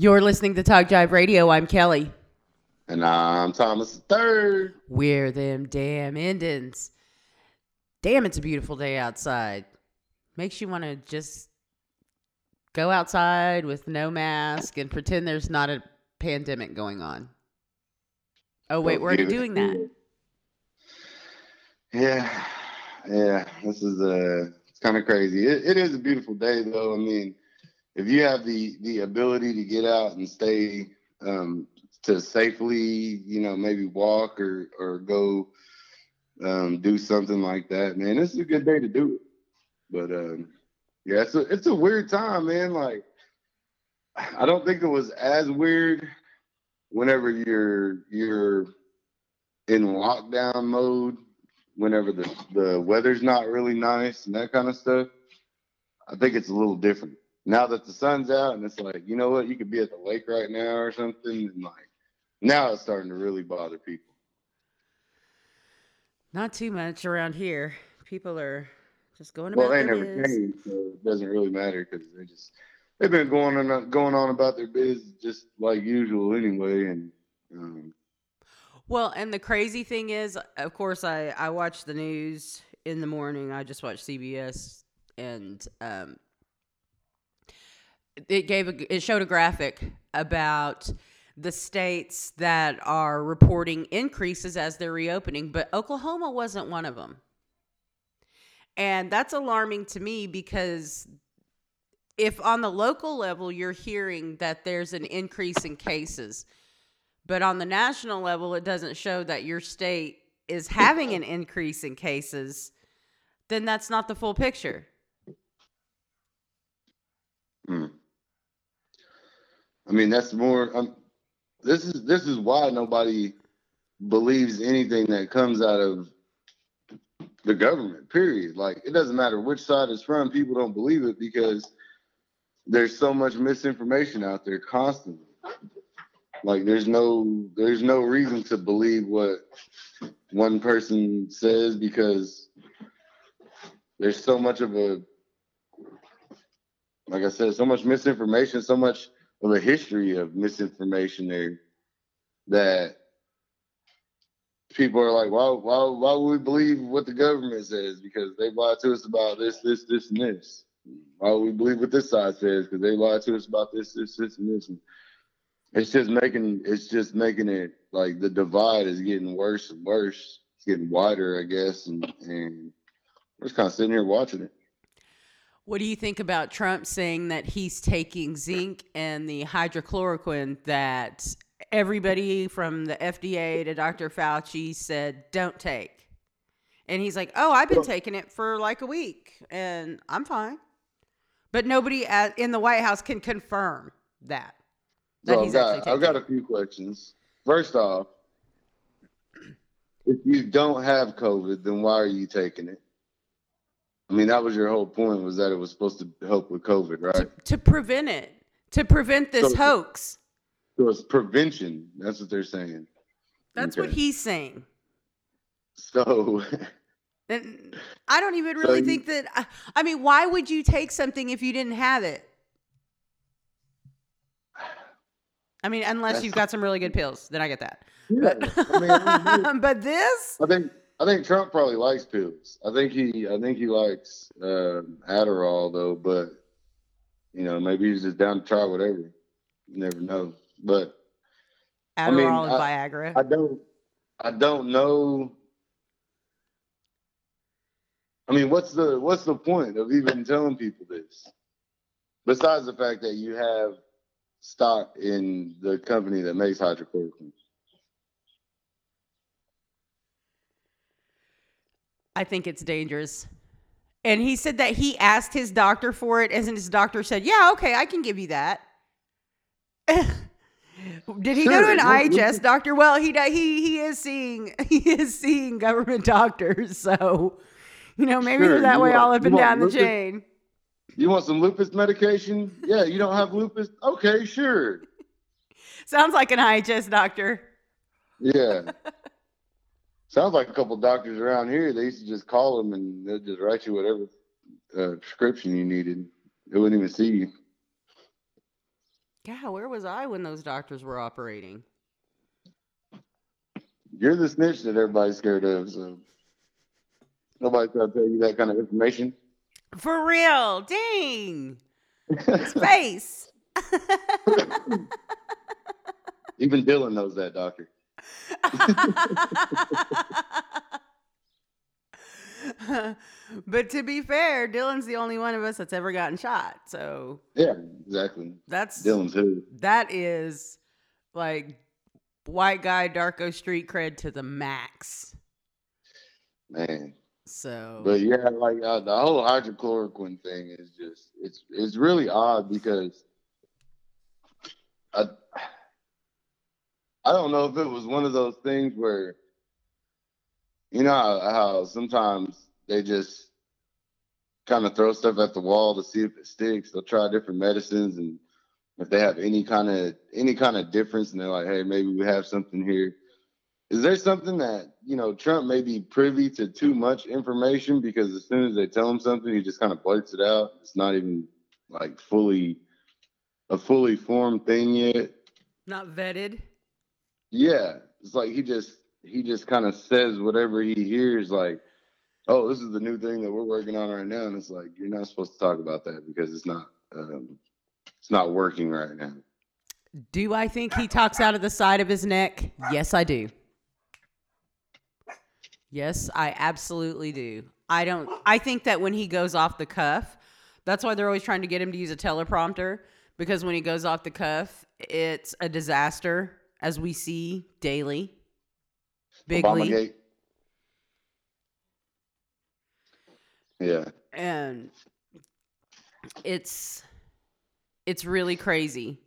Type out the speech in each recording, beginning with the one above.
You're listening to Talk Jive Radio. I'm Kelly. And I'm Thomas Third. We're them damn Indians. Damn, it's a beautiful day outside. Makes you want to just go outside with no mask and pretend there's not a pandemic going on. Oh wait, we're doing that. Yeah, yeah. This is uh, it's kind of crazy. It, it is a beautiful day, though. I mean, if you have the the ability to get out and stay um, to safely, you know, maybe walk or or go um, do something like that, man, this is a good day to do it. But um, yeah, it's a it's a weird time, man. Like I don't think it was as weird whenever you're you're in lockdown mode, whenever the the weather's not really nice and that kind of stuff. I think it's a little different now that the sun's out and it's like, you know what, you could be at the lake right now or something, and like now it's starting to really bother people. Not too much around here. People are just going about. Well, they never biz. came, so it doesn't really matter because they just they've been going on going on about their biz just like usual anyway, and. Um, well, and the crazy thing is, of course, I I watch the news in the morning. I just watch CBS, and um, it gave a, it showed a graphic about the states that are reporting increases as they're reopening, but Oklahoma wasn't one of them. And that's alarming to me because if on the local level you're hearing that there's an increase in cases, but on the national level it doesn't show that your state is having an increase in cases, then that's not the full picture. Hmm. I mean, that's more. Um, this is this is why nobody believes anything that comes out of the government. Period. Like it doesn't matter which side it's from. People don't believe it because there's so much misinformation out there constantly. Like there's no there's no reason to believe what one person says because there's so much of a like I said, so much misinformation, so much of a history of misinformation there that people are like, why, why, why would we believe what the government says? Because they lied to us about this, this, this, and this. Why would we believe what this side says? Because they lied to us about this, this, this, and this. It's just making, it's just making it like the divide is getting worse and worse. It's getting wider, I guess, and and we're just kind of sitting here watching it. What do you think about Trump saying that he's taking zinc and the hydrochloroquine that everybody from the FDA to Dr. Fauci said don't take? And he's like, "Oh, I've been taking it for like a week and I'm fine." But nobody at, in the White House can confirm that. that so I've got, I've got a few questions. First off, if you don't have COVID, then why are you taking it? I mean, that was your whole point was that it was supposed to help with COVID, right? To, to prevent it, to prevent this so, hoax. So it's prevention. That's what they're saying. That's okay. what he's saying. So. and I don't even really so think that. I mean, why would you take something if you didn't have it? I mean, unless you've got some really good pills, then I get that. Yeah, but, I mean, but this, I think I think Trump probably likes pills. I think he I think he likes uh, Adderall though, but you know maybe he's just down to try whatever. You never know. But Adderall I mean, and I, Viagra. I don't I don't know. I mean, what's the what's the point of even telling people this? Besides the fact that you have stock in the company that makes hydrochloroquine. I think it's dangerous. And he said that he asked his doctor for it, and his doctor said, Yeah, okay, I can give you that. Did he sure. go to an IHS doctor? Well, he he he is seeing he is seeing government doctors, so you know maybe sure. they're that way want, all up and down lupus? the chain. You want some lupus medication? Yeah, you don't have lupus? Okay, sure. Sounds like an IHS doctor. Yeah. Sounds like a couple doctors around here. They used to just call them and they'll just write you whatever uh, prescription you needed. They wouldn't even see you. Yeah, where was I when those doctors were operating? You're the snitch that everybody's scared of, so nobody's gonna tell you that kind of information. For real. Dang. Space. Even Dylan knows that, doctor. But to be fair, Dylan's the only one of us that's ever gotten shot. So Yeah, exactly. that's Dylan's who? that is like white guy Darko street cred to the max. Man. So But yeah, like uh, the whole hydrochloroquine thing is just it's it's really odd because I I don't know if it was one of those things where you know how, how sometimes they just kind of throw stuff at the wall to see if it sticks. They'll try different medicines and if they have any kind of any kind of difference and they're like, hey, maybe we have something here. Is there something that you know Trump may be privy to too much information because as soon as they tell him something, he just kind of blurts it out. It's not even like fully a fully formed thing yet. not vetted. Yeah, it's like he just he just kind of says whatever he hears. Like, oh, this is the new thing that we're working on right now, and it's like you're not supposed to talk about that because it's not um, it's not working right now. Do I think he talks out of the side of his neck? Yes, I do. Yes, I absolutely do. I don't I think that when he goes off the cuff, that's why they're always trying to get him to use a teleprompter because when he goes off the cuff, it's a disaster as we see daily. Bigly. Obamagate. Yeah. and it's it's really crazy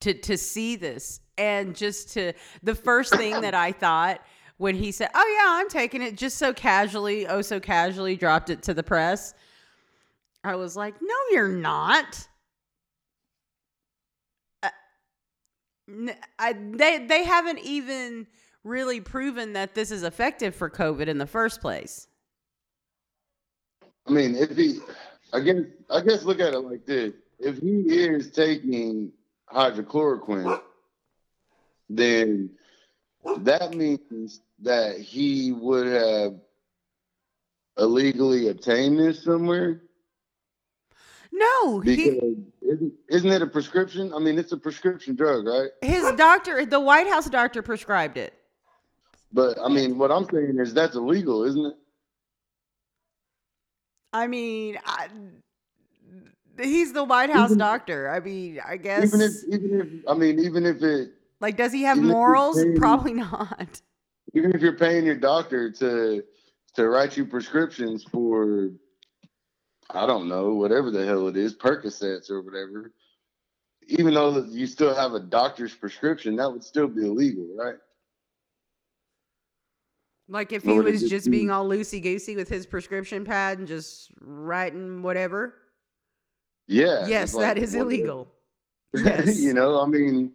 to to see this and just to the first thing that I thought when he said, "Oh yeah, I'm taking it," just so casually, oh so casually dropped it to the press. I was like, "No, you're not." Uh, n- I, they they haven't even really proven that this is effective for COVID in the first place. I mean, if he, I guess, I guess, look at it like this: if he is taking hydrochloroquine, then that means that he would have illegally obtained this somewhere. No, he, Because isn't, isn't it a prescription? I mean, it's a prescription drug, right? his doctor, the White House doctor, prescribed it. But I mean, what I'm saying is that's illegal, isn't it? I mean, I, he's the White House Even- doctor. I mean, I guess. Even if, even if, I mean, even if it, like, does he have even if you're morals? saying- Probably not. even if you're paying your doctor to to write you prescriptions for I don't know, whatever the hell it is, Percocets or whatever, even though you still have a doctor's prescription, that would still be illegal, right? Like, if he was just being all loosey goosey with his prescription pad and just writing whatever. Yeah. yes, like, that is what- illegal. Yes. you know, I mean,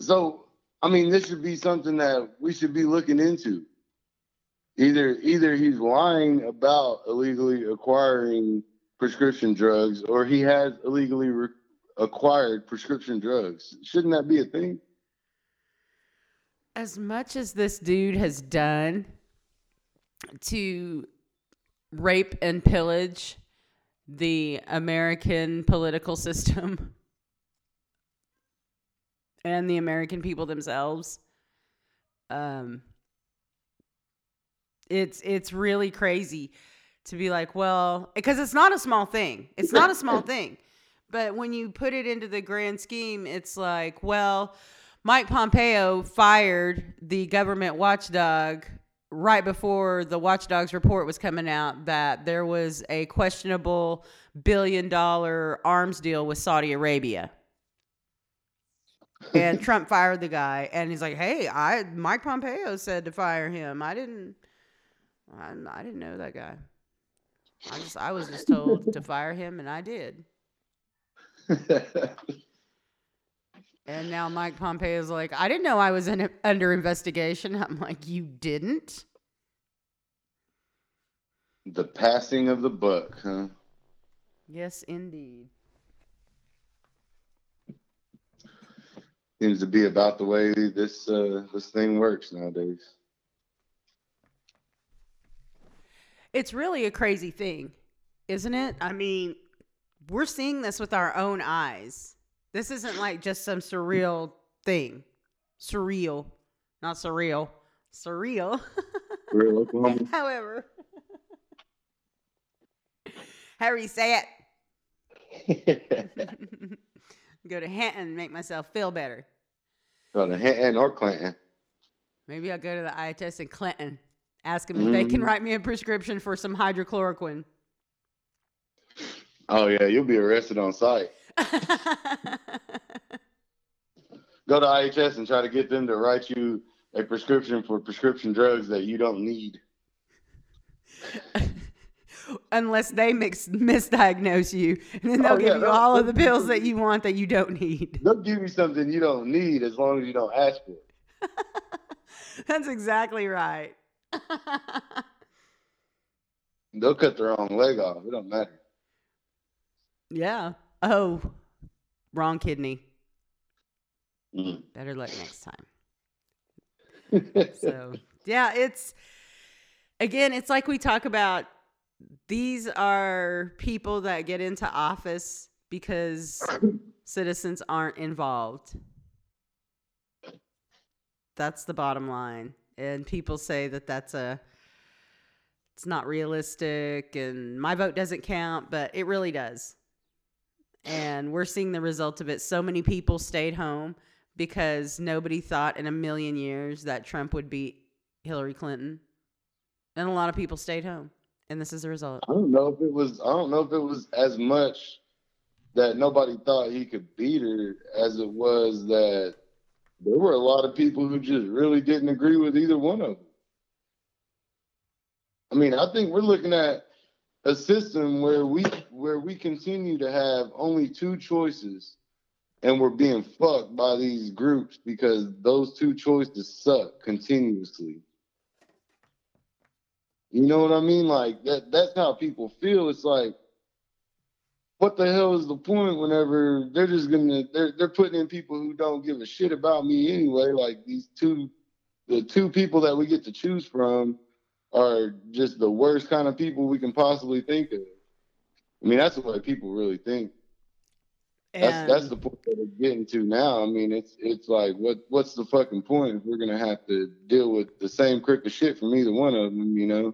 so I mean, this should be something that we should be looking into. Either either he's lying about illegally acquiring prescription drugs, or he has illegally re- acquired prescription drugs. Shouldn't that be a thing? As much as this dude has done to rape and pillage the American political system and the American people themselves, um, it's it's really crazy to be like, well, because it's not a small thing. It's not a small thing. But when you put it into the grand scheme, it's like, well, Mike Pompeo fired the government watchdog right before the watchdog's report was coming out that there was a questionable billion dollar arms deal with Saudi Arabia. and Trump fired the guy and he's like, "Hey, I Mike Pompeo said to fire him. I didn't I, I didn't know that guy. I just I was just told to fire him and I did." And now Mike Pompeo is like, I didn't know I was in, under investigation. I'm like, you didn't? the passing of the buck, huh? Yes, indeed. seems to be about the way this uh, this thing works nowadays. It's really a crazy thing, isn't it? I mean, we're seeing this with our own eyes. This isn't like just some surreal thing. Surreal, not surreal. Surreal. Real Oklahoma. However, you say it? Go to Hinton, make myself feel better. Go to Hinton or Clinton. Maybe I'll go to the IHS in Clinton. Ask them if they can Mm. write me a prescription for some hydrochloroquine. Oh yeah, you'll be arrested on sight. Go to IHS and try to get them to write you a prescription for prescription drugs that you don't need. Unless they mix, misdiagnose you, and then they'll Oh, give yeah, you they'll- all of the pills that you want that you don't need. They'll give you something you don't need as long as you don't ask for it. That's exactly right. They'll cut their own leg off. It don't matter. yeah. Oh, wrong kidney. Mm. Better luck next time. So, yeah, it's again, it's like we talk about these are people that get into office because citizens aren't involved. That's the bottom line. And people say that that's a it's not realistic and my vote doesn't count, but it really does. And we're seeing the result of it. So many people stayed home because nobody thought in a million years that Trump would beat Hillary Clinton. And a lot of people stayed home. And this is the result. I don't know if it was. I don't know if it was as much that nobody thought he could beat her as it was that there were a lot of people who just really didn't agree with either one of them. I mean, I think we're looking at a system where we where we continue to have only two choices and we're being fucked by these groups because those two choices suck continuously. You know what I mean? Like that that's how people feel. It's like what the hell is the point whenever they're just gonna they're they're putting in people who don't give a shit about me anyway, like these two the two people that we get to choose from are just the worst kind of people we can possibly think of. I mean, that's the way people really think. That's And that's the point that we're getting to now. I mean, it's it's like what what's the fucking point if we're gonna have to deal with the same crook of shit from either one of them, you know?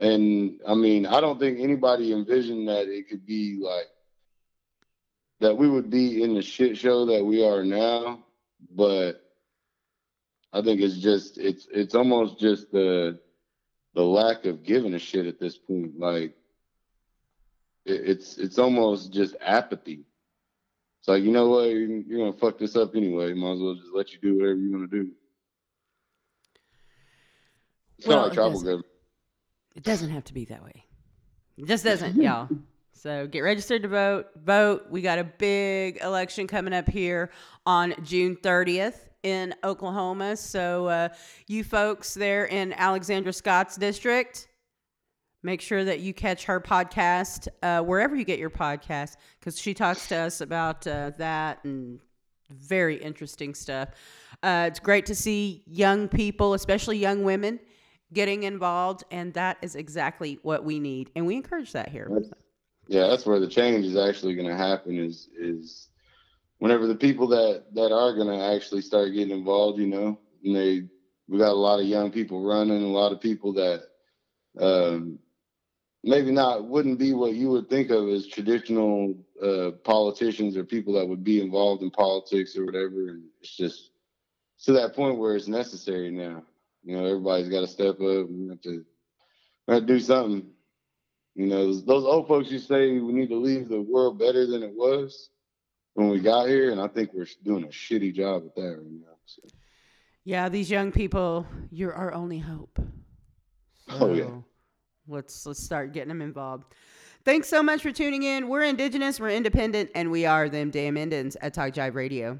And I mean, I don't think anybody envisioned that it could be like that we would be in the shit show that we are now, but I think it's just it's it's almost just the the lack of giving a shit at this point. Like it, it's it's almost just apathy. It's like you know what, you're, gonna fuck this up anyway. Might as well just let you do whatever you want to do. It's Well, not like it tribal government. It doesn't have to be that way. It just doesn't, y'all. So get registered to vote. Vote. We got a big election coming up here on June 30th in Oklahoma. So uh, you folks there in Alexandra Scott's district, make sure that you catch her podcast uh, wherever you get your podcast because she talks to us about uh, that and very interesting stuff. Uh, it's great to see young people, especially young women, getting involved, and that is exactly what we need, and we encourage that here. That's- yeah, that's where the change is actually going to happen. Is is whenever the people that that are going to actually start getting involved, you know, and they we got a lot of young people running, a lot of people that um, maybe not wouldn't be what you would think of as traditional uh, politicians or people that would be involved in politics or whatever. And it's just to that point where it's necessary now. You know, everybody's got to step up. We have to, we have to do something. You know, those, those old folks used to say we need to leave the world better than it was when we got here, and I think we're doing a shitty job at that right now. So, Yeah, these young people, you're our only hope. Oh, yeah. Let's let's start getting them involved. Thanks so much for tuning in. We're indigenous, we're independent, and we are them damn Indians at Talk Jive Radio.